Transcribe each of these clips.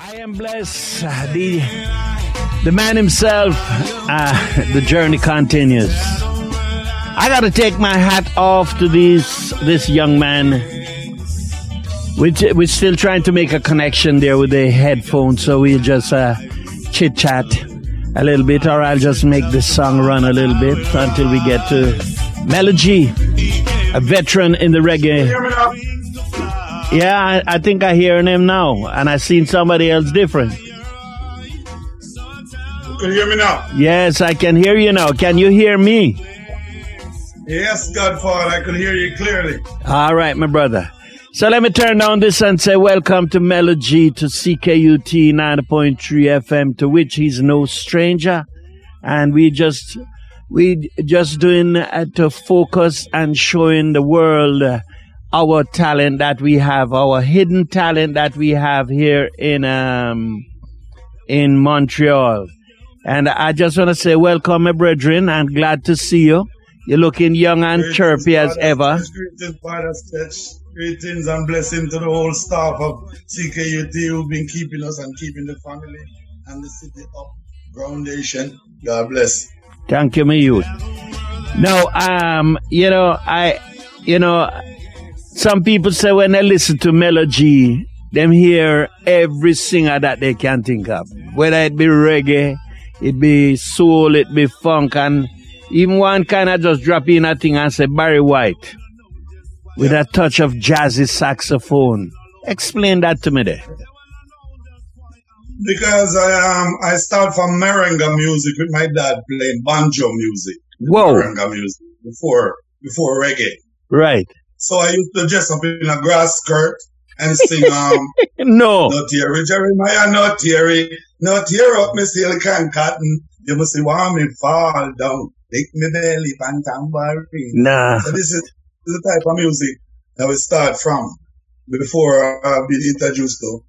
I am blessed. The, the man himself, uh, the journey continues. I got to take my hat off to this this young man. We're, we're still trying to make a connection there with the headphones, so we'll just uh, chit chat a little bit, or I'll just make this song run a little bit until we get to Mello G, a veteran in the reggae. Yeah, I, I think I hear him now, and I seen somebody else different. Can you hear me now? Yes, I can hear you now. Can you hear me? Yes, Godfather, I could hear you clearly. All right, my brother. So let me turn down this and say welcome to Mello G to CKUT 9.3 FM, to which he's no stranger. And we just, we just doing uh, to focus and showing the world uh, our talent that we have, our hidden talent that we have here in, um, in Montreal. And I just want to say welcome, my brethren, and glad to see you. You're looking young and Greetings, chirpy as ever. Greetings, Father Stretch. Greetings and blessing to the whole staff of CKUT who've been keeping us and keeping the family and the city up. Groundation. God bless. Thank you, my youth. No, um, you know, I, you know, some people say when they listen to Mello G, them hear every singer that they can think of. Whether it be reggae, it be soul, it be funk, and even one kind of just drop in a thing and say Barry White with a touch of jazzy saxophone. Explain that to me there. Because I um I start from merengue music with my dad playing banjo music. Whoa. Merengue music before before reggae. Right. So I used to dress up in a grass skirt and sing um No. No teary, Jeremiah, no teary, no tear up, me silk and cotton. You must see why me fall down. Take me belly, pan tambourine. Nah. So this is the type of music that we start from before uh, been introduced to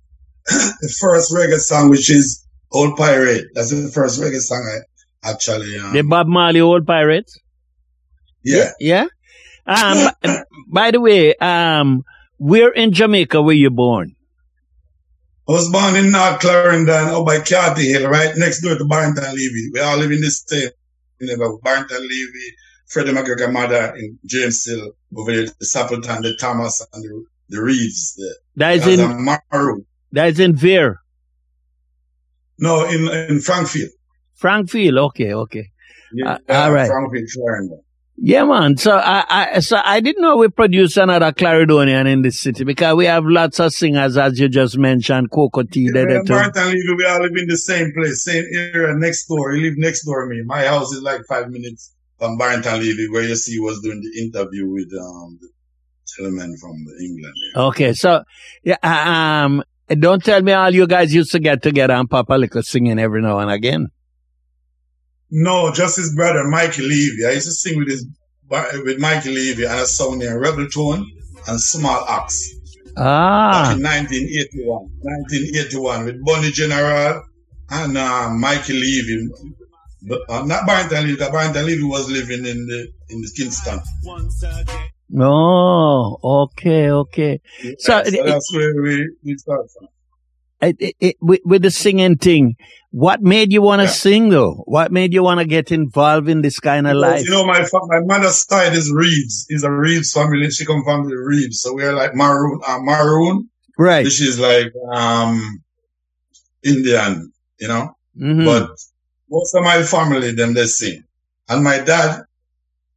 the first reggae song, which is Old Pirate. That's the first reggae song I actually, um, The Bob Marley Old Pirate? yeah. Yeah. Um, by the way, um, where in Jamaica were you born? I was born in North Clarendon, up by Carty Hill, right next door to Barrington Levy. We all live in this state. You know, Barrington Levy, Freddie McGregor mother in James Hill, over there, the Sappleton, the Thomas, and the, the Reeves. The, That is in Maru. that is in Vere, No, in, in Frankfield. Frankfield. Okay, okay. Yeah, Uh, all right. Frankfield, Clarendon. Yeah, man. So I, I, so I didn't know we produce another Clarendonian in this city because we have lots of singers, as you just mentioned, Cocoa Tea. Yeah, there, there in Levy, we all live in the same place, same area next door. You live next door to me. My house is like five minutes from Barrington Levy, where you see was doing the interview with um, the gentleman from England. yeah. Okay, so yeah, um, don't tell me all you guys used to get together and pop a little singing every now and again. No, just his brother, Mikey Levy. I used to sing with his with Mikey Levy and a song named Rebel Tone and Small Axe back Ah, in 1981. 1981 with Bonnie General and uh, Mikey Levy. But, uh, not Barrington Levy, because Barrington Levy was living in the in the Kingston. oh, okay, okay. So, so that's where we, we start from. It, it, it, with, with the singing thing, what made you want to Yeah. sing though? What made you want to get involved in this kind of Because, life? You know, my my mother's side is Reeves. Is a Reeves family. She come from the Reeves, so we're like maroon. Uh, maroon, Right. which is like um Indian, you know. Mhm. But most of my family, them they sing, and my dad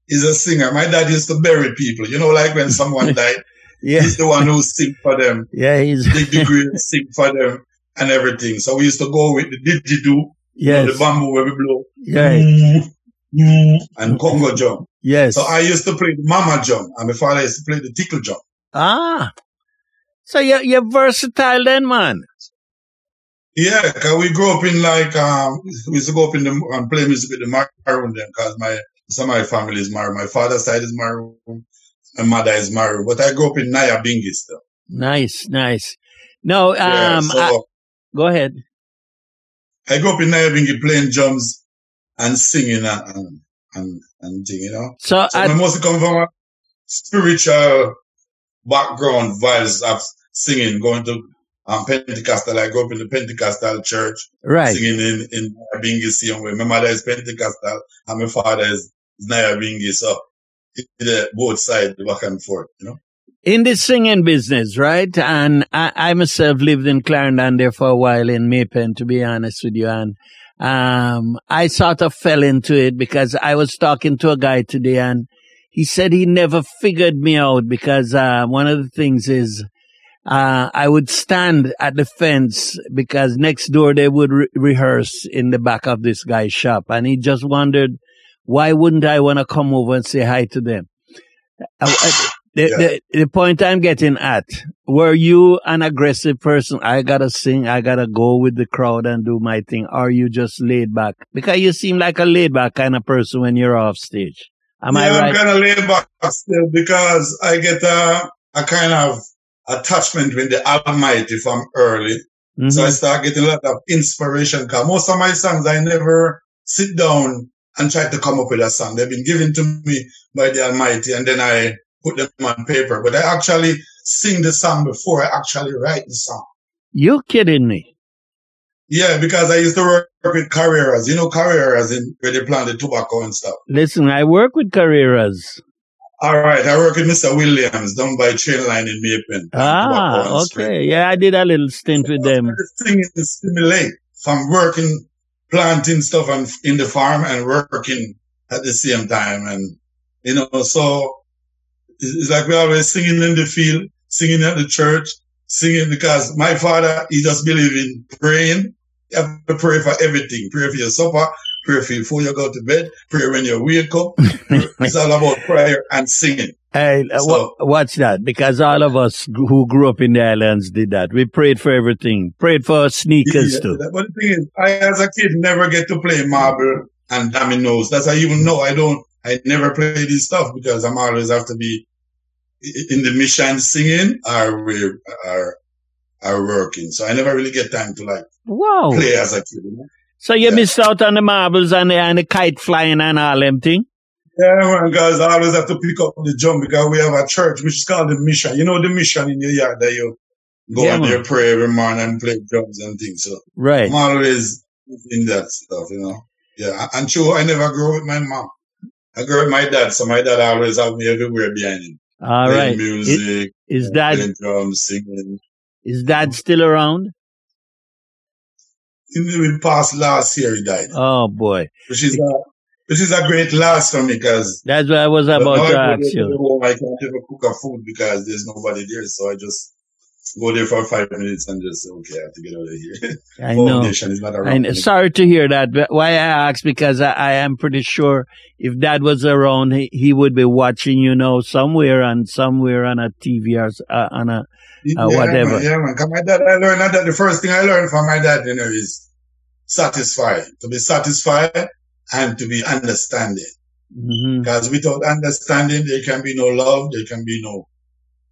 is a singer. My dad used to bury people. You know, like when someone died, yeah, he's the one who sing for them, yeah, he's the grave, sing for them, and everything. So we used to go with the didgeridoo, you know, yes, the bamboo where we blow, yeah, and Congo drum. yes. So I used to play the mama drum, and my father used to play the tickle drum. ah, so you're you're versatile then, man. Yeah, cause we grew up in like um, we used to go up in the and play music with the maroon then, cause my some of my family is maroon. My father's side is maroon, my mother is maroon. But I grew up in Nyabinghi still. Nice, nice. No, um, yeah, so I- go ahead. I grew up in Nyabinghi playing drums and singing and and and, and thing, you know. So, So I I, mostly come from a spiritual background, vibes of singing, going to I'm Pentecostal. I grew up in the Pentecostal church, Right. singing in in Binghi same way. My mother is Pentecostal, and my father is Nyabinghi. So it, both sides, back and forth. You know. in the singing business, right? And I, I myself lived in Clarendon there for a while in May Pen, to be honest with you. And um, I sort of fell into it because I was talking to a guy today and he said he never figured me out because uh, one of the things is uh, I would stand at the fence because next door they would re- rehearse in the back of this guy's shop. And he just wondered, why wouldn't I want to come over and say hi to them? Uh, uh, the, Yeah. the, the point I'm getting at, were you an aggressive person? I gotta sing, I gotta go with the crowd and do my thing. Or are you just laid back? Because you seem like a laid back kind of person when you're off stage. Am yeah, I I'm right? kind of laid back still because I get a, a kind of attachment with the Almighty from early. So I Mhm. start getting a lot of inspiration because most of my songs, I never sit down and tried to come up with a song. They've been given to me by the Almighty and then I put them on paper. But I actually sing the song before I actually write the song. You kidding me? Yeah, because I used to work with Carreras. You know Carreras in where they plant the tobacco and stuff. Listen, I work with Carreras. All right, I work with Mr. Williams down by train line in May Pen. Ah, Tobacco and Spring. okay. Yeah, I did a little stint with them. The thing is stimulate from working, planting stuff and in the farm and working at the same time. And, you know, so it's like we always singing in the field, singing at the church, singing because my father, he just believe in praying. You have to pray for everything. Pray for your supper, pray for before you go to bed, pray when you wake up. it's all about prayer and singing. Hey, uh, So- watch that because all of us who grew up in the islands did that. We prayed for everything. Prayed for sneakers Yeah, too. But the thing is, I as a kid never get to play marble and dominoes. That's how even know I don't. I never play this stuff because I'm always have to be in the mission singing or we are are working. So I never really get time to like Wow. play as a kid. You know? So you Yeah. missed out on the marbles and the, and the kite flying and all them thing? Yeah, man, guys, I always have to pick up the drum because we have a church which is called the mission. You know the mission in your yard that you go Yeah, and man. you pray every morning and play drums and things. So Right. I'm always in that stuff, you know. Yeah, and true, I never grew with my mom. I grew with my dad, so my dad always have me everywhere behind him. All playing right. Music, is that playing drums, singing. is dad still around? In the past last year, he died, Oh boy. which is a which is a great loss for me because That's what I was about to ask there to the you. home, I can't even cook a food because there's nobody there, so I just go there for five minutes and just say, okay, I have to get out of here. I know. Is not around. Know. Sorry to hear that. But why I ask because I, I am pretty sure if Dad was around, he, he would be watching you know somewhere and somewhere on a TV or uh, on a whatever. Yeah, whatever. Man, yeah, man. 'Cause my dad, I learned that the first thing I learned from my dad, you know, is satisfied. To be satisfied and to be understanding. mhm. Because without understanding, there can be no love, there can be no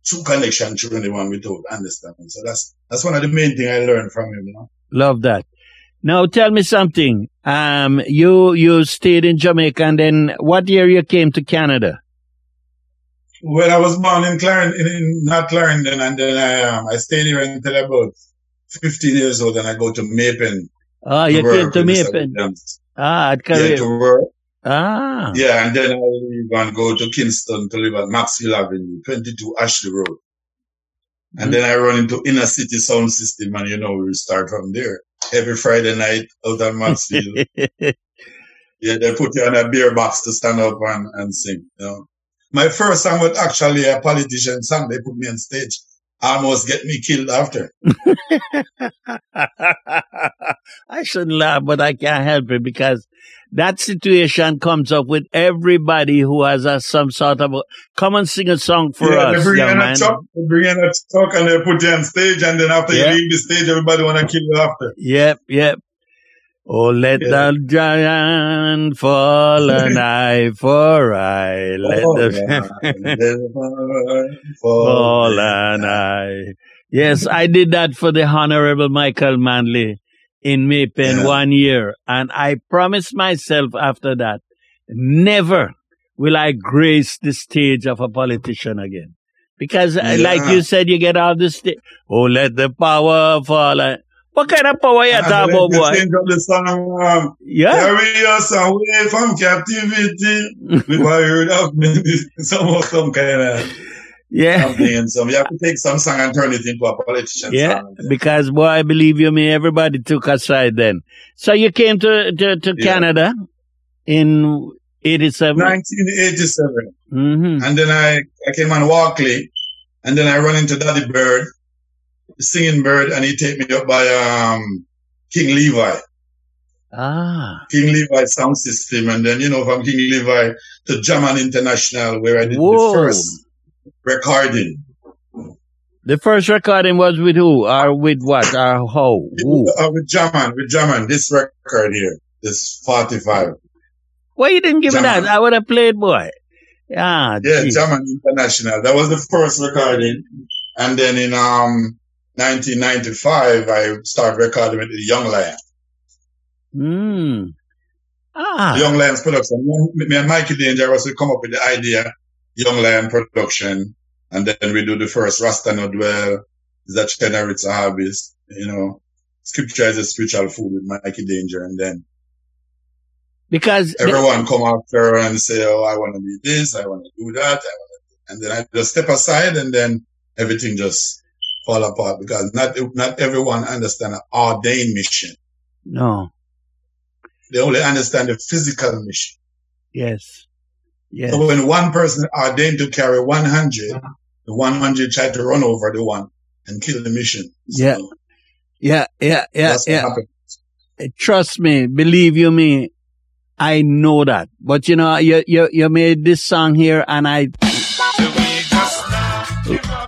true connection to anyone without understanding. So that's that's one of the main things I learned from him, you know. Love that. Now tell me something. Um, you you stayed in Jamaica, and then what year you came to Canada? Well, I was born in Clarendon, in, not Clarendon, and then I um, I stayed here until about 15 years old, and I go to May Pen. Ah, you came to. May Pen. Ah, at Yeah, Korea. to work. Ah, Yeah, and then I leave and go to Kingston to live at Maxfield Avenue, 22 Ashley Road. And Mhm. then I run into inner city sound system and you know, we start from there. Every Friday night out at Maxfield. yeah, they put you on a beer box to stand up and, and sing, you know. My first song was actually a politician song. They put me on stage. Almost get me killed after. I shouldn't laugh, but I can't help it because that situation comes up with everybody who has a, some sort of a, come and sing a song for yeah, us, they bring young man. a truck, they bring on a truck and they put you on stage and then after Yeah. you leave the stage, everybody wanna kill you after. Yep, yep. Oh, let Yeah. the giant fall an eye for eye. Let Oh, the fall an eye. Yes, I did that for the Honorable Michael Manley in May Pen Yeah. one year. And I promised myself after that, never will I grace the stage of a politician again. Because, uh, Yeah. like you said, you get all the stage. oh, let the power fall. What kind of power you And talking about, boy? change up the song, um, Yeah. carry us away from captivity. we were heard of some some kind of Yeah. something and some. You have to take some song and turn it into a politician Yeah, song. because boy, I believe you me, everybody took a side then. So you came to to, to Yeah. Canada in eighty seven. 1987. Mm-hmm. And then I, I came on Walkley, and then I run into Daddy Bird, singing Bird, and he take me up by um, King Levi, Ah, King Levi sound system, and then you know from King Levi to German International, where I did Whoa. the first recording. the first recording was with who or with what or how? Uh, with German, with German, this record here, this 45. Why you didn't give me German. that? I would have played, boy. Ah, Yeah, gee. German International. That was the first recording. And then in um 1995, I started recording with the Young Lion. Mm. Ah, Young Lions production. Me and Mikey Dangerous we come up with the idea, Young Lion production, and then we do the first Rasta No Dwell, Zachena Ritz Harvest, you know. Scripture is a spiritual food with Mikey Danger, and then because the- everyone come after and say, Oh, I wanna do this, I wanna do that, I wanna and then I just step aside and then everything just fall apart because not not everyone understand an ordained mission. no, They only understand the physical mission. yes, yes, So when one person ordained to carry 100, uh-huh. the 100 tried to run over the one and kill the mission. So Yeah. yeah, yeah, yeah, that's yeah. happened. Uh, trust me, believe you me, I know that. But you know, you you you made this song here, and I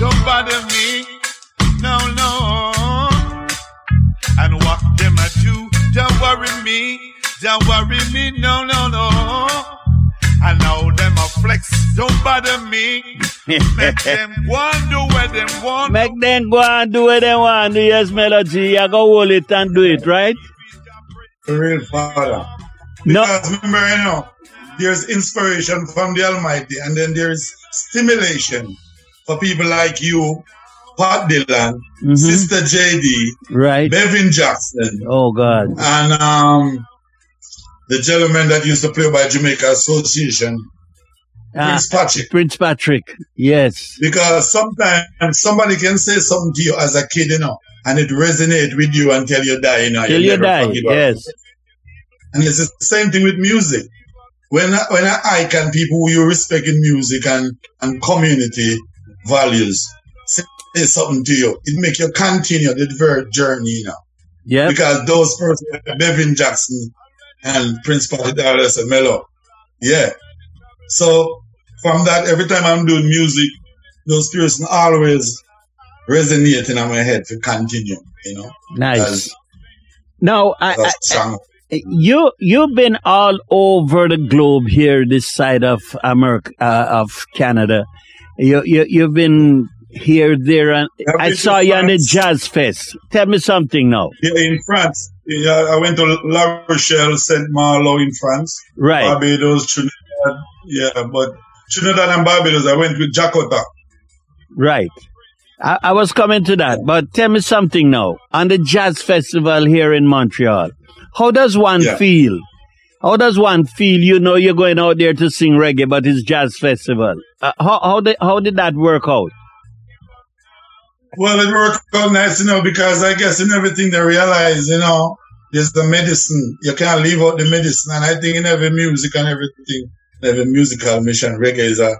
Don't bother me, no, no. And what them a do, don't worry me, don't worry me, no, no, no. And now them a flex, don't bother me. Make them go and do what them want. Make them go and do what they want. do, Yes, Mello G. I go hold it and do it, right? Real, Father. No, Because remember, you know, there's inspiration from the Almighty, and then there's stimulation for people like you, Pat Dillon, Mhm. Sister JD, right? Bevin Jackson, Oh God. and um, the gentleman that used to play by Jamaica Association, Ah, Prince Patrick. Prince Patrick. Yes. Because sometimes somebody can say something to you as a kid, you know, and it resonate with you until you die, you know. Till you die. Yes. And it's the same thing with music. When I, when I icon people who you respect in music and, and community values say something to you, it make you continue the journey, you know. Yep. Because those persons, Bevin Jackson and Prince Patty Dallas and Mello. Yeah. So from that, every time I'm doing music, those persons always resonating in my head to continue, you know. Nice. As, No, I, I. you you've been all over the globe here, this side of America, uh, of Canada. You you you've been here, there, and I saw you on the Jazz Fest. Tell me something now. Yeah, in France. Yeah, I went to La Rochelle, Saint Malo in France, Right. Barbados, Trinidad. Yeah, but Trinidad and Barbados, I went with Jakota. Right. I, I was coming to that, but tell me something now. On the jazz festival here in Montreal, how does one Yeah. feel? How does one feel? You know, you're going out there to sing reggae, but it's jazz festival. Uh, how how did how did that work out? Well, it worked out nice, you know, because I guess in everything they realize, you know, there's the medicine. You can't leave out the medicine. And I think in every music and everything, every musical mission, reggae is a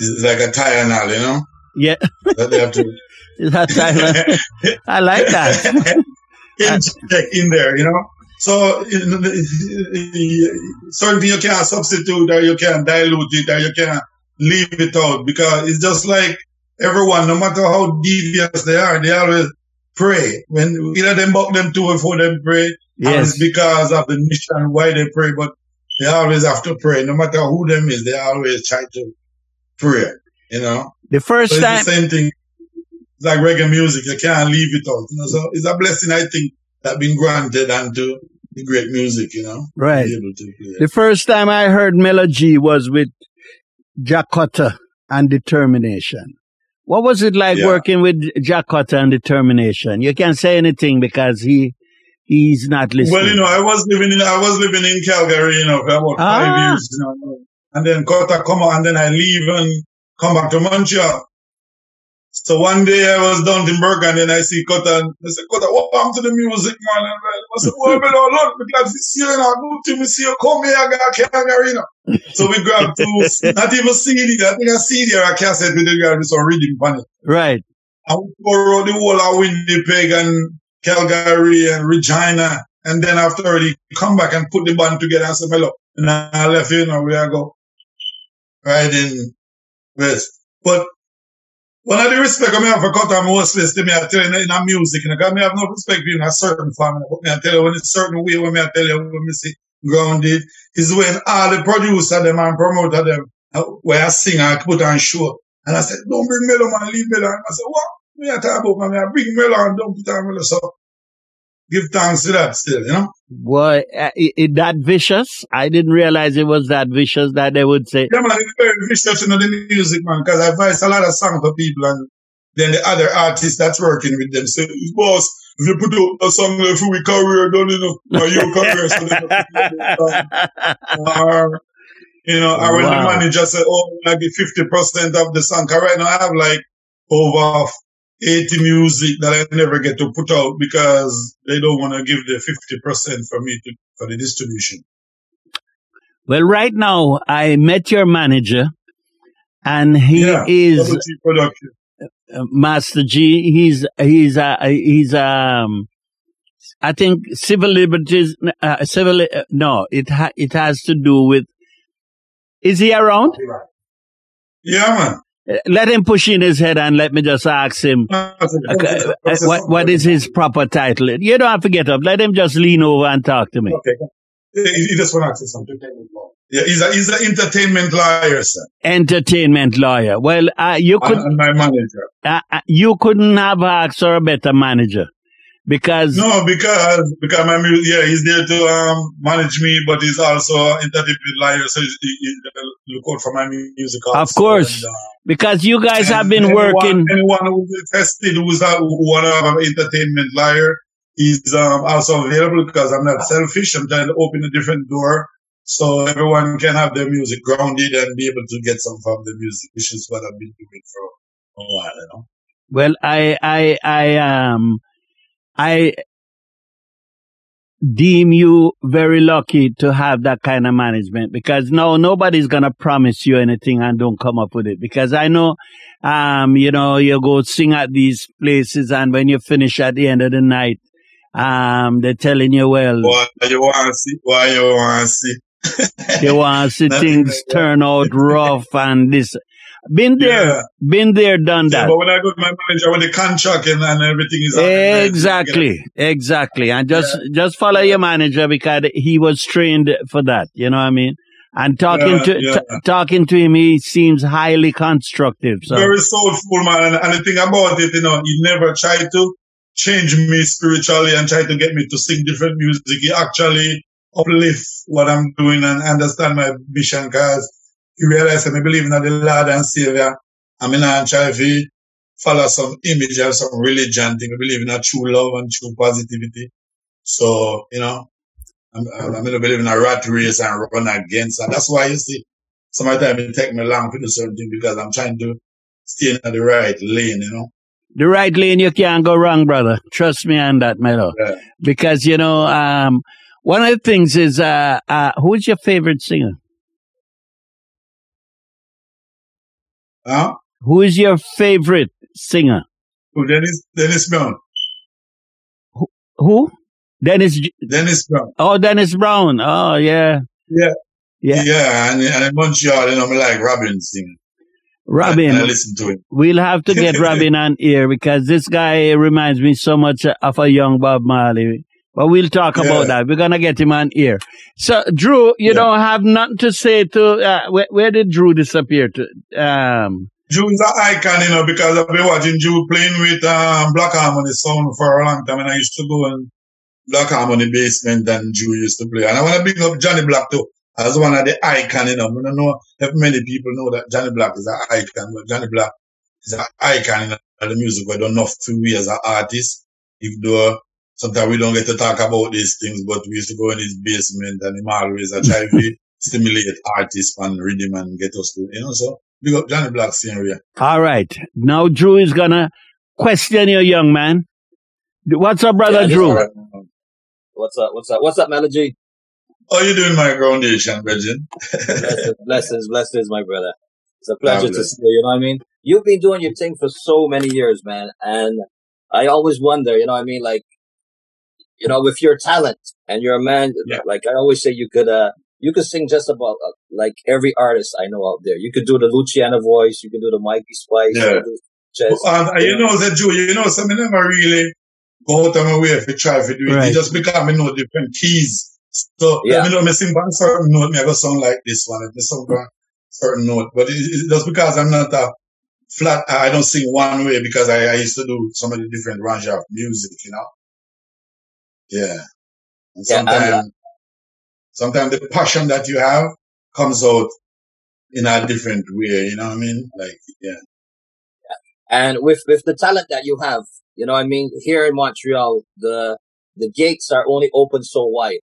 is like a Tylenol, you know, Yeah, that they have to is that silent? I like that. inject in there, you know. So you know, the- certain you can't substitute or you can't dilute it or you can't leave it out because it's just like everyone, no matter how devious they are, they always pray. When either them buck them two before them pray, yes. it's because of the mission why they pray, but they always have to pray. No matter who them is, they always try to pray. You know? The first so time the same thing. It's like reggae music, you can't leave it out. You know, so it's a blessing I think that been granted and the great music, you know. Right. The first time I heard Mello G was with Jakota and Determination. What was it like yeah. working with Jakota and Determination? You can't say anything because he he's not listening. Well, you know, I was living in I was living in Calgary, you know, for about ah. five years, you know, and then Kota come out, and then I leave and come back to Montreal. So one day I was down in Burke and then I see Kota and I said, Kota, what happened to the music, man? And I said, oh, well, oh, me don't know because this year, you know, go to me see you come here, I got Calgary, you know. So we grabbed two, not even CD, I think a CD or a cassette with the guy with some reading on it. Right. And we go around the whole of Winnipeg and Calgary and Regina. And then after he come back and put the band together and say, look, and I left, you know, where I go. Right in West. But one of the respect I have for Kota Moses to me, I tell you, in a music, know, I have no respect in a certain family, but me, I tell you, when it's certain way, when me, I tell you, when me see grounded, is when all the producer them and promoter them, uh, where I sing, I put on show. And I said, don't bring Melo, man, leave Melo. I said, what? Me, I talk about, man, I bring Melo and don't put on Melo. So, give thanks to that still, you know? Boy, uh, it, that vicious? I didn't realize it was that vicious that they would say. Yeah, man, it's very vicious in you know, the music, man, because I voice a lot of songs for people and then the other artists that's working with them say, boss, if you put up a song for we career done, you know, or your career, so they or, you know, or when the manager said, oh, I give 50% of the song, because right now I have like over 80 music that I never get to put out because they don't want to give the 50% for me to, for the distribution. Well, right now I met your manager and he yeah, is uh, Master G. He's, he's, uh, he's, um, I think civil liberties, uh, civil, uh, no, it ha- it has to do with, is he around? Yeah, man. Let him push in his head and let me just ask him okay, uh, what, what is his proper title. You don't have to get up. Let him just lean over and talk to me. Okay. He just want to ask something. Yeah, he's a he's an entertainment lawyer, sir. Entertainment lawyer. Well, uh, you could and my manager. Uh, uh, you couldn't have asked for a better manager because no, because because my yeah, he's there to um, manage me, but he's also entertainment lawyer, so he's, he, he, look out for my music. Also. Of course, and, uh, because you guys have been anyone, working. Anyone who's tested who's a, who want to have an entertainment lawyer is um, also available because I'm not selfish. I'm trying to open a different door so everyone can have their music grounded and be able to get some from the music, which is what I've been doing for a while, you know. Well, I, I, I, um, I deem you very lucky to have that kind of management because no, nobody's going to promise you anything and don't come up with it. Because I know, um, you know, you go sing at these places and when you finish at the end of the night, um, they're telling you, well, why you want to see, why you want to see. you want to see things turn out rough and this. Been there, yeah. been there, done that. Yeah, but when I go to my manager with the contract and, and everything is exactly, exactly, and just yeah. just follow your manager because he was trained for that. You know what I mean? And talking to t- talking to him, he seems highly constructive. So. Very soulful man, and, and the thing about it, you know, he never tried to change me spiritually and try to get me to sing different music. He actually uplift what I'm doing and understand my mission because he realized I believe in the Lord and Savior. I'm in a try to follow some image or some religion thing. I believe in a true love and true positivity. So, you know, I'm, I'm going to believe in a rat race and run against. And that's why you see, sometimes it take me long to do certain things because I'm trying to stay in the right lane, you know. The right lane, you can't go wrong, brother. Trust me on that, Melo. Yeah. Because, you know, um, one of the things is, uh, uh, who's your favorite singer? Huh? Who is your favorite singer? Who, Dennis, Dennis Brown. Who? who? Dennis. Dennis Brown. Oh, Dennis Brown. Oh, yeah. Yeah. Yeah. Yeah. And, and in Montreal, you know, I like Robin singing. Robin, I, I listen to him. We'll have to get Robin on here because this guy reminds me so much of a young Bob Marley. But we'll talk yeah. about that. We're gonna get him on here. So, Dru, you yeah. don't have nothing to say to uh, where, where, did Dru disappear to? Um, Dru's an icon, you know, because I've been watching Dru playing with um, Black Harmony sound for a long time, and I used to go in Black Harmony basement and Dru used to play. And I want to bring up Johnny Black too as one of the icon, you know. I don't know if many people know that Johnny Black is an icon, but Johnny Black is an icon in the music. Don't know who we as an artist, even though sometimes we don't get to talk about these things, but we used to go in his basement and him always I try to stimulate artists and rhythm and get us to, you know, so big up Johnny Black scenery. All right. Now Dru is gonna question your young man. What's up, brother yeah, Dru? Right. What's up? What's up? What's up, Mello G? How you doing, my groundation, Bridget? blessings, blessings, blessings, my brother. It's a pleasure to see you. You know what I mean? You've been doing your thing for so many years, man, and I always wonder, you know what I mean? Like, you know, with your talent and you're a man, yeah. like I always say, you could, uh, you could sing just about uh, like every artist I know out there. You could do the Luciano voice, you could do the Mikey Spice, yeah. You, um, you know, the Jew, you know, some of them are really go out of my way if you try to do it. Right. They just become, you know, different keys. So yeah. let me know me sing one certain note, me have a song like this one, if me sing one certain note. But it, it, just because I'm not a flat, I don't sing one way because I, I used to do some of the different range of music, you know. Yeah. And sometimes, yeah, sometimes the passion that you have comes out in a different way, you know what I mean? Like, yeah. And with, with the talent that you have, you know what I mean? Here in Montreal, the, the gates are only open so wide.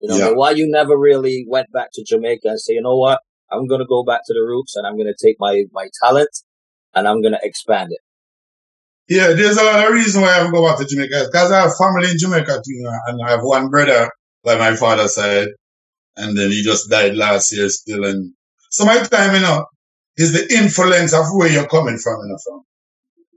You know, yeah. why you never really went back to Jamaica and say, you know what, I'm going to go back to the roots and I'm going to take my, my talent and I'm going to expand it. Yeah, there's a lot of reason why I have go back to Jamaica because I have family in Jamaica too, and I have one brother by my father's side, and then he just died last year still. And so my time, you know, is the influence of where you're coming from, you know, from.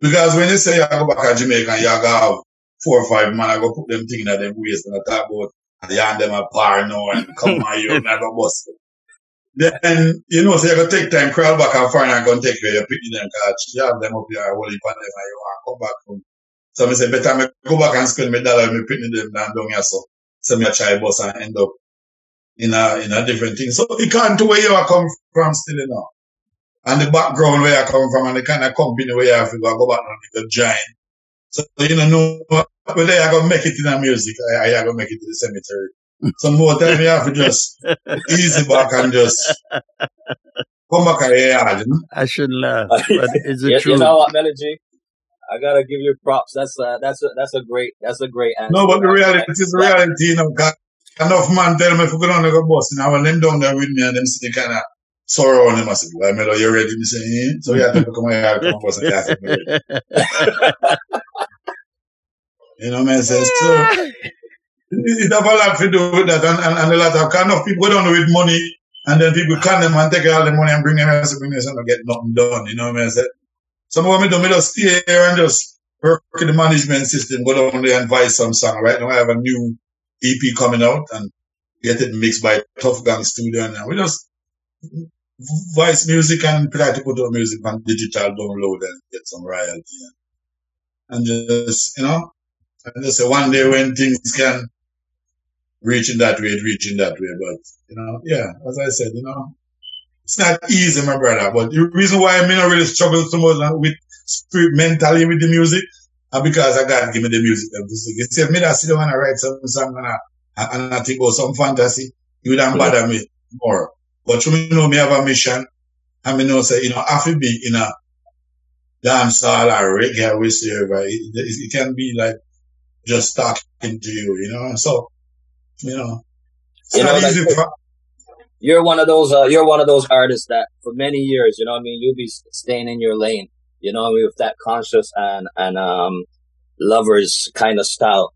Because when you say you go back to Jamaica, you go have four or five man, I go put them things in them waist and I talk about and yarn them apart now and come on you never bust Then, you know, so you gotta take time, crawl back and find and go and take of your picking them catch. You have them up here, hold it on them and you want to come back home. So I say, better me go back and spend my dollar me picking them down down here so. So me a try bus and end up in a, in a different thing. So you can't where you are come from still, you know. And the background where I come from and the kind of company where you have to go, go back and join. So, you know, no, but then I gotta make it in the music. I, I gotta make it to the cemetery. Some more time you have to just easy back and just come back here. You know? I should laugh, but is it you, true? You know what, Mello G? I gotta give you props. That's a, that's a, that's a great, that's a great answer. No, but the reality is the reality, you know, God, enough man tell me if we go down to go bus, and I want them down there with me and them see kind of sorrow on them. I said, well, Melo, you ready? Me say, eh? So you have to come here, and come bus and you You know what I mean? So, it have a lot to do with that and, and, and a lot of kind of people go down with money and then people can them and take all the money and bring them and bring them and get nothing done. You know what I mean? So, some of me do me just stay here and just work with the management system, go down there and advise some song. Right now I have a new EP coming out and get it mixed by Tough Gang Studio and we just voice music and try to put music on digital download and get some royalty and just, you know, and they say one day when things can reach in that way, reaching that way. But, you know, yeah, as I said, you know, it's not easy, my brother. But the reason why I may not really struggle so much uh, with spirit mentally with the music and because I got to give me the music sing. It's if me that sit down and write some song and I, and I think about some fantasy, you don't bother me more. But you know me have a mission and me know say, you know, I have to be in a dancehall or reggae whatever. It, it, it can be like just talking to you, you know. So, you know, it's you not know, easy. Like, you're one of those. Uh, you're one of those artists that, for many years, you know, I mean, you'll be staying in your lane. You know, I mean, with that conscious and and um lovers kind of style.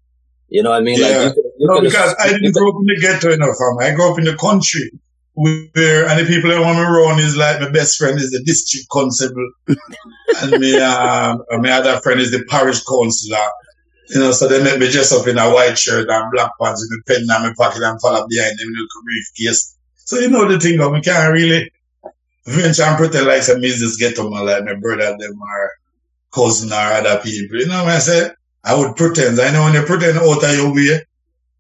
You know what I mean? Yeah. Like you you no, because I didn't grow up in the ghetto, know, fam. I grew up in the country where and the people that want me around is like my best friend is the district constable and me um my other friend is the parish councillor you know, so they make me dress up in a white shirt and black pants with a pen in my pocket and follow behind them little briefcase. So you know the thing, we can't really venture and pretend like some is this ghetto man, like my brother, them are cousin or other people. You know what I say? I would pretend. I know when you pretend out of your way,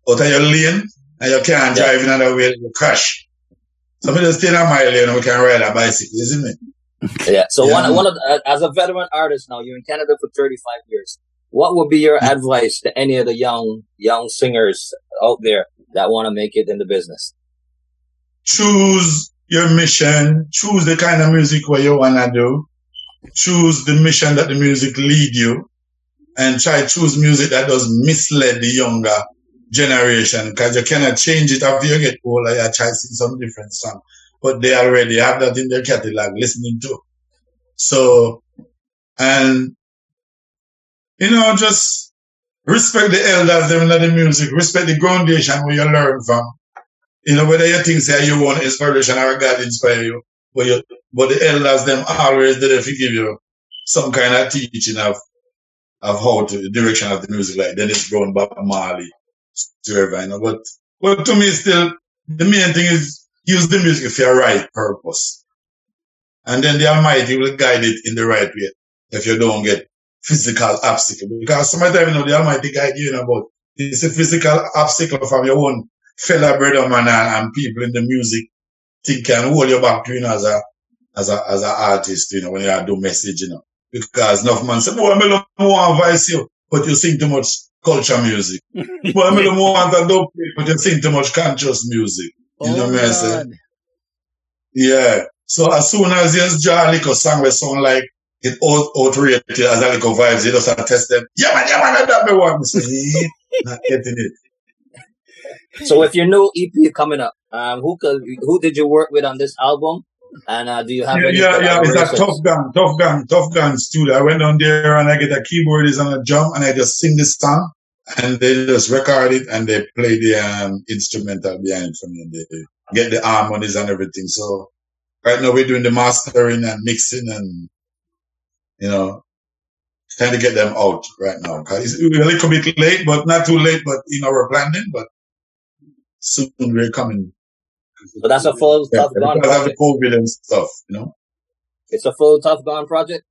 out of your lane, and you can't drive in another way, you crash. So me just stay in my lane and we can ride a bicycle, isn't it? Yeah. So yeah. one, one of the, as a veteran artist now, you're in Canada for 35 years. What would be your advice to any of the young young singers out there that want to make it in the business? Choose your mission. Choose the kind of music where you wanna do. Choose the mission that the music lead you, and try choose music that does mislead the younger generation because you cannot change it after you get older. You try sing some different song, but they already have that in their catalog listening to. So, and you know, just respect the elders, them in the music, respect the foundation where you learn from. You know, whether you think say you want inspiration or God inspire you, but you, but the elders them always there to give you some kind of teaching of of how to the direction of the music, like Dennis Brown, Bob Marley, you know. But but to me still the main thing is use the music for your right purpose. And then the Almighty will guide it in the right way if you don't get physical obstacle. Because sometimes, you know, the Almighty you, know, but it's a physical obstacle from your own fellow brother man and, people in the music think can hold you back, you know, as a, as a, as an artist, you know, when you do message, you know. Because enough man say, boy, I don't want to advise you, but you sing too much culture music. boy, I don't want to do but you sing too much conscious music. You oh know what I say? Yeah. So as soon as you draw a little song with sound like it outrated as a little vibes, you to test them. Yeah man, yeah man, that me. Say, not getting it. So with your new EP coming up, um, who could, who did you work with on this album? And uh, do you have yeah, any yeah, yeah, it's a tough gun, tough gun, tough gun studio. I went down there and I get a keyboardist and a drum and I just sing the song and they just record it and they play the um, instrumental behind for me and they get the harmonies and everything. So right now we're doing the mastering and mixing and you know trying to get them out right now. Cause It's a little bit late, but not too late. But you know we're planning, but soon we're coming. But that's a full yeah, tough gone project. COVID and stuff, you know. It's a full tough gone project.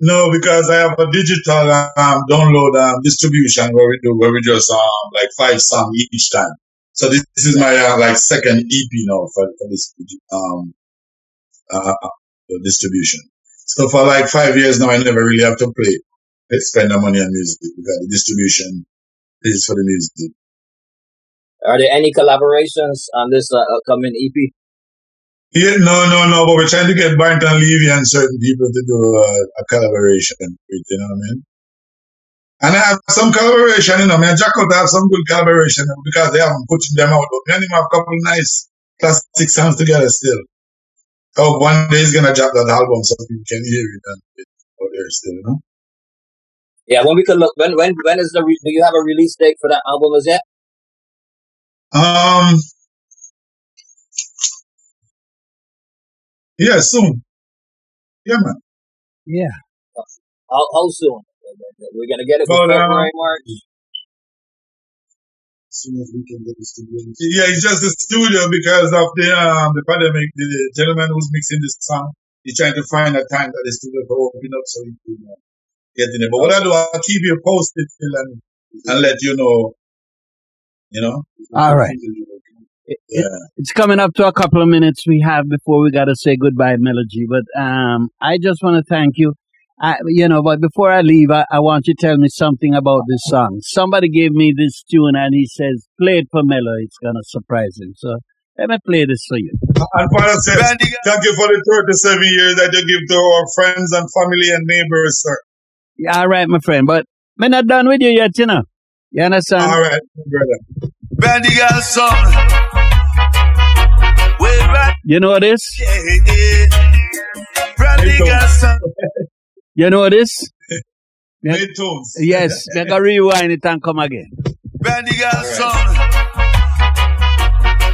No, because I have a digital um, download um, distribution where we do where we just um like five songs each time. So this, this is my uh, like second EP now for, for this um uh, distribution. So for like five years now, I never really have to play, spend the money on music because the distribution is for the music. Are there any collaborations on this uh, upcoming EP? Yeah, no, no, no. But we're trying to get Barrington Levy and certain people to do uh, a collaboration you know what I mean? And I have some collaboration, you know, I mean, Jack out have some good collaboration because they haven't put them out. But me and him have a couple nice classic songs together still. Oh, one day he's gonna drop that album so people can hear it and it's out there still, you know? Yeah, when we could look, when when when is the re- do you have a release date for that album as yet? Um, yeah, soon. Yeah, man. Yeah. How, how soon? We're gonna get it for well, February, March. As soon as we can get the studio. Yeah, it's just the studio because of the um the pandemic. The, the gentleman who's mixing this song, he's trying to find a time that the studio can open up so he can uh, get in it. But what I do, I'll keep you posted, Phil, and and let you know. You know. All right. Yeah. it's coming up to a couple of minutes we have before we got to say goodbye, Mello G. But um, I just want to thank you. I, you know, but before I leave, I, I, want you to tell me something about this song. Somebody gave me this tune and he says, play it for Mello. It's going to surprise him. So let me play this for you. And Father says, thank you for the 37 years that you give to our friends and family and neighbors, sir. Yeah, all right, my friend. But I'm not done with you yet, you know. You understand? All right, brother. Brandy girl song. You know what this? Yeah, yeah. Brandy girl song. You know what this? Beethoven's. Yes, make a rewind it and come again. Brandy girl song.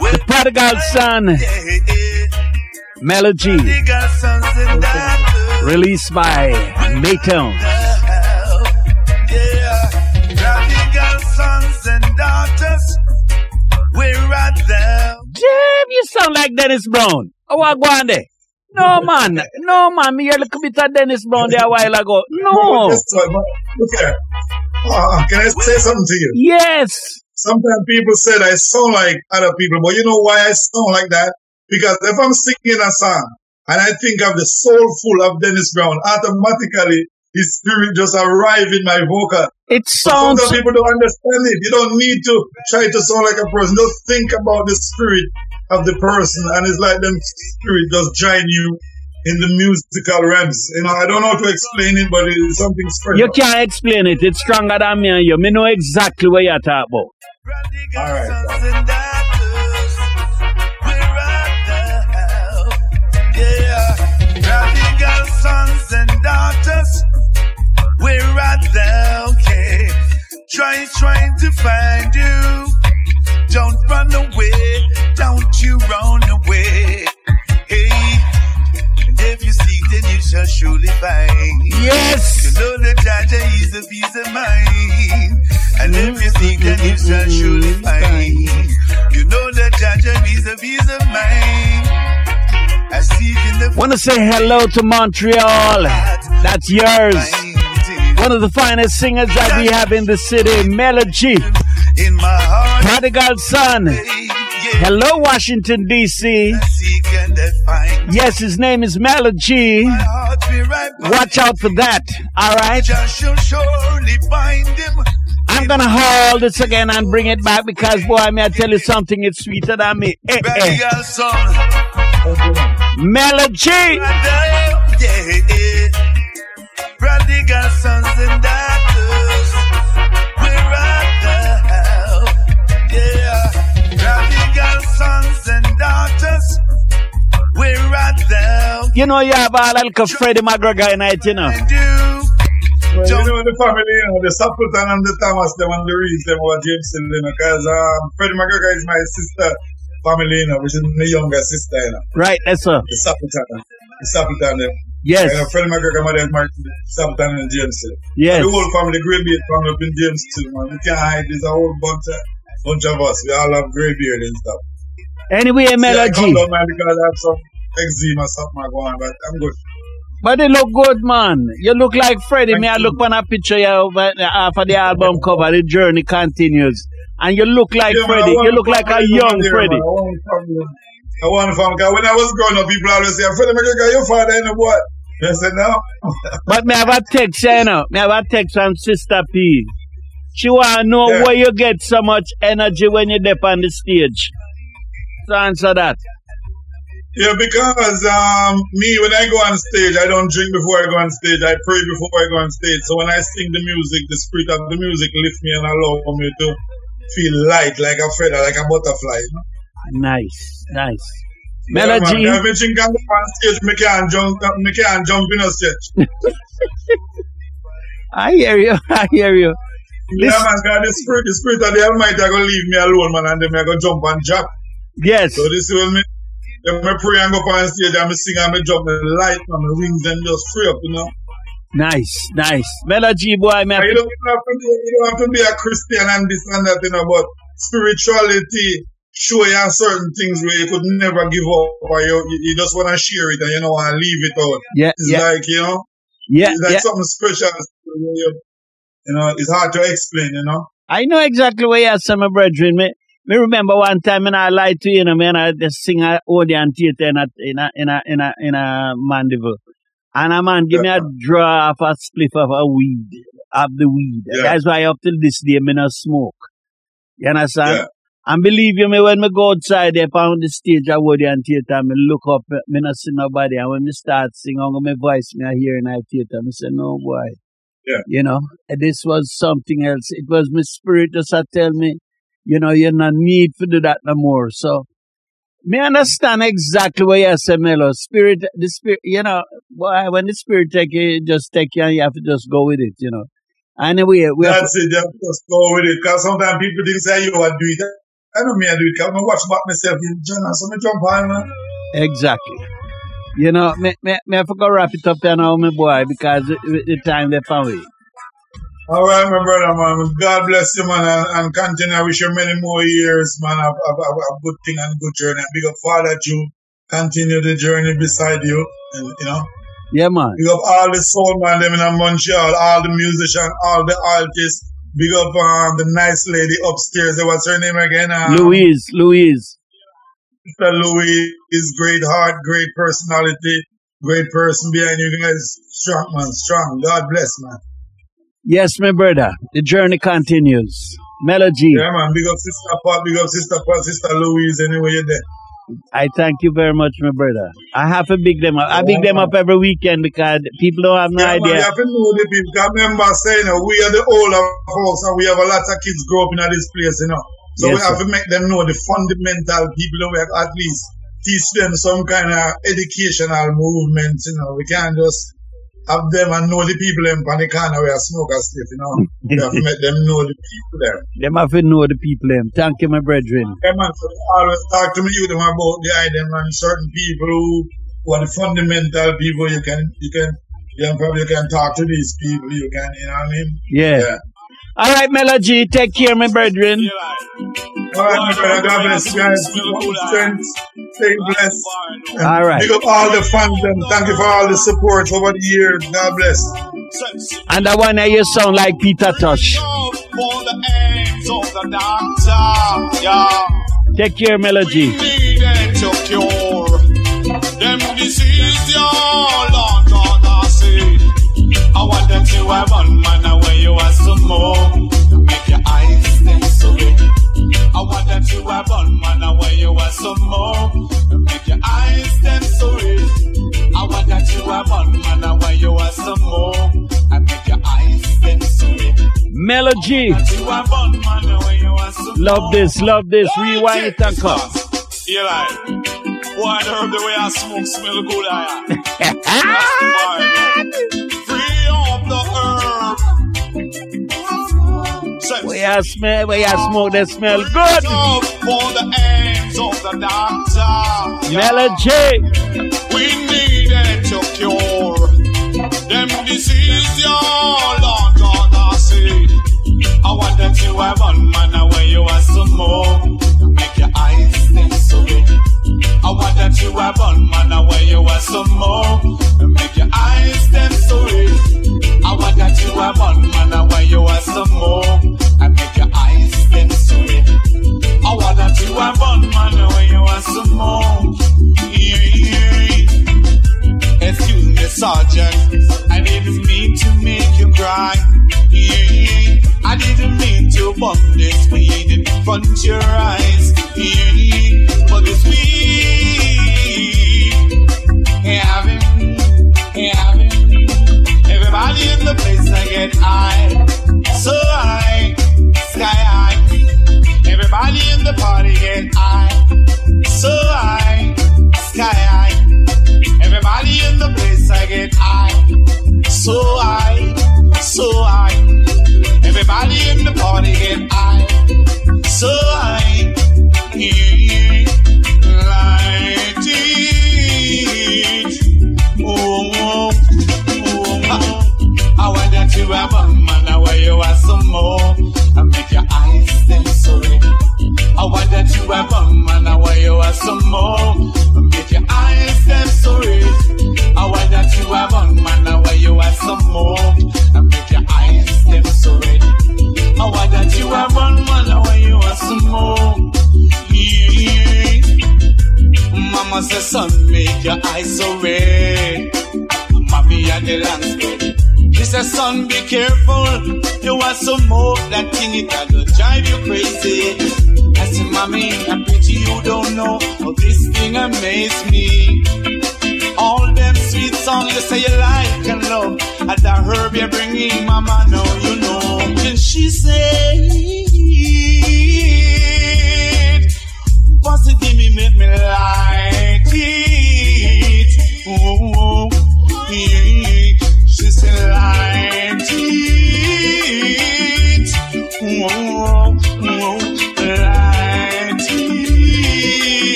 The prodigal son. Mello G. Released by Maytones. We're right there. Damn, you sound like Dennis Brown. Oh, what go on there? No, man. No, man. Me a little bit of Dennis Brown there a while ago. No. Look here. Uh, can I say something to you? Yes. Sometimes people say I sound like other people, but you know why I sound like that? Because if I'm singing a song and I think of the soulful of Dennis Brown, automatically his spirit just arrive in my vocal. It sounds. Some people don't understand it. You don't need to try to sound like a person. Just think about the spirit of the person, and it's like them spirit just join you in the musical realms. You know, I don't know how to explain it, but it's something special. You can't explain it. It's stronger than me and you. Me know exactly what you're talking about. All right. sons and daughters, we're at the okay. Try trying to find you. Don't run away, don't you run away. Hey, and if you seek, then you shall surely find. Yes. You know the Jaja is a peace of mind. And if you seek, then you shall surely find. You know the Jaja is a peace of mind. I seek in the Want to say hello to Montreal. That's yours. One of the finest singers that we have in the city, Mello G. Prodigal Son. Hello, Washington, D.C. Yes, his name is Mello G. Watch out for that. All right. I'm gonna hold this again and bring it back because boy, may I tell you something? It's sweeter than me. Eh, eh. Mello G. Prodigal sons and You know, you have a like a Freddie McGregor in it, you know. Well, you know the family, you know, the Sapleton and the Thomas, them and the Reese, them were James you know, because um, Freddie McGregor is my sister family, you know, which is my younger sister, you know. Right, that's her. The Sapleton. The Sapleton, them. Yes. You know, Freddie McGregor mother is married to Sapleton and James. Yes. And the whole family, the Grey Beard family up in James too, man. We can't hide. There's a whole bunch of, bunch of us. We all have grey beard and stuff. Anyway, Mello G. See, I come down, man, because I have some eczema something going on, but I'm good. But they look good, man. You look like Freddie. Thank Me, I look on a picture of, uh, after the album cover, The Journey Continues and you look like yeah, Freddie. You look like a young there, Freddie. I want to find because when I was growing up, people always say, Freddie McGregor, your father in the boy. I said, no. but me have a text, you know. Me have a text from Sister P. She want to know yeah. where you get so much energy when you're up on the stage. So answer that. Yeah, because um, me, when I go on stage, I don't drink before I go on stage. I pray before I go on stage. So when I sing the music, the spirit of the music lifts me and allow me to feel light like a feather, like a butterfly. You know? Nice, nice. Yeah, Mello G. Man, every drink on stage, me can't jump, me can't jump in a stage. I hear you. I hear you. Yeah, man, God, the spirit, the spirit of the Almighty are gonna leave me alone, man, and then me gonna jump and drop. Yes. So this is when when me pray and go up on stage and me sing and me jump, me light, man, my wings and just free up, you know. Nice, nice. Mello G boy, man. You don't, have to be, you don't have to be a Christian and this and that, you know, but spirituality show you certain things where you could never give up or you, you just want to share it and you don't want to leave it out. Yeah. It's yeah. like, you know, yeah, it's like yeah. something special. You know, it's hard to explain, you know. I know exactly where you're some my brethren. Me, me remember one time and I lied to you, you know, man, I just sing a Odeon theater in a, in a, in a, in a, in a Mandeville. And a man give yeah. me a draw of a spliff of a weed, of the weed. Yeah. That's why up till this day, me not smoke. You understand? Yeah. And believe you me, when me go outside there on the stage at Odeon Theatre, me look up, me not see nobody. And when me start singing, on my voice, me I hear in that theatre, me say, no boy. Yeah. You know, this was something else. It was my spirit just tell me, you know, you no need to do that no more. So me understand exactly what you say, Mello. Spirit, the spirit, you know, boy, when the spirit take you, just take you and you have to just go with it, you know. Anyway, we That's have to, it, just go with it. Because sometimes people think say you want to do it. I don't mean I do it because I watch back myself in John so me jump on, man. Exactly. You know, me, me, me I forgot wrap it up there now, my boy, because the, the time they found it. All right, my brother, man. God bless you, man, and, and continue. I wish you many more years, man, of, of, of, of good thing and good journey. big up Father Jew continue the journey beside you, and you know. Yeah, man. Big up all the soul man them in Montreal, all the musicians, all the artists. Big up um, the nice lady upstairs. What's her name again? Um, Louise. Louise. Mr. Louise is great heart, great personality, great person behind you guys. Strong man, strong. God bless man. Yes, my brother. The journey continues. Mello G. Yeah, man. Big up Sister Pat, big up Sister Pat, Sister Louise, anyway you're there. I thank you very much, my brother. I have to big them up. I big them up every weekend because people don't have no Yeah, man, idea. you have to know the people. remember saying, you know, we are the older folks and we have a lot of kids grow up in this place, you know. So Yes, we have sir. to make them know the fundamental people, we have at least teach them some kind of educational movement, you know. We can't just have them and know the people them on the corner where smoke and stuff, you know. Mm. we have to make them know the people there. Them have to know the people. Them. Thank you, my brethren. Yeah, man, so always talk to me you them about the item and certain people who, who are the fundamental people you can you can you can probably can talk to these people, you can you know what I mean? Yeah. All right, Mello G. Take care, my brethren. All right, my brother, God bless you guys. Strength, stay blessed. And All right. Big up all the fans and thank you for all the support over the years. God bless. And I want to hear you sound like Peter Tosh. For the aims of the doctor, yeah. Take care, Mello G. needed to cure them disease, your Lord God, I say. I want them to have one man away, you are some more. Make your eyes them so big. I want them to have one man away, you are some more. Make your eyes them so big. I want them to have one man away, you are some more. And make your eyes them so big. Mello G. You have one man away, you are some Love this, love this. Rewind it and come. You like, why the way I smoke smell good I am. Sense Where you smell, where you smoke, they smell good. for the aims of the doctor. Mello G. We needed to cure them disease, your Lord God, I say. I want them to have one man away, you are some more. Make your eyes them so big. I want them to have one man away, you are some more. Careful. You want some more, that thing it will drive you crazy. I said, mommy, I pity you don't know how this thing amazed me. All them sweet songs you say you like and love, and the herb you bringing, mama, know you know. And she said, Bossy, give me, make me like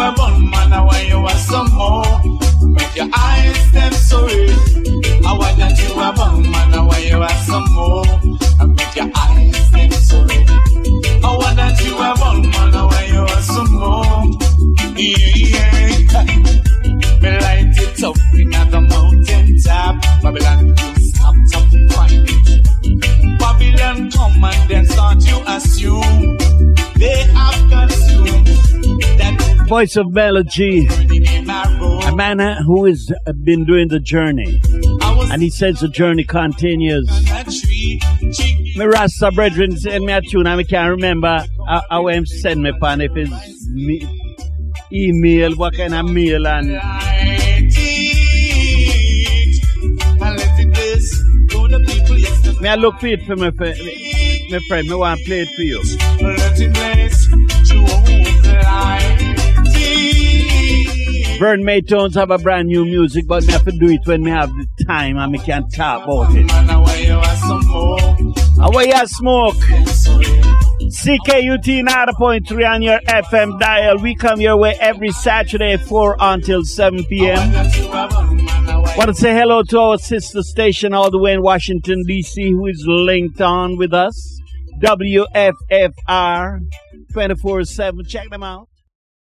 were born, man, I want you are some more. Make your eyes them sorry. I want that you were born, man, I want you are some more. Voice of melody, a man uh, who has uh, been doing the journey. And he says the journey continues. My Rasta brethren send me a tune and I can't remember how, him send me pan if it's me, email, what kind of mail and me I look for it for my, my friend, me want to play it for you. Vern Maytones have a brand new music, but me have to do it when me have the time and me can't talk about it. Away you smoke. CKUT 90.3 on your FM dial. We come your way every Saturday 4 until 7 p.m. Want to say hello to our sister station all the way in Washington, D.C., who is linked on with us. WFFR 24 7. Check them out.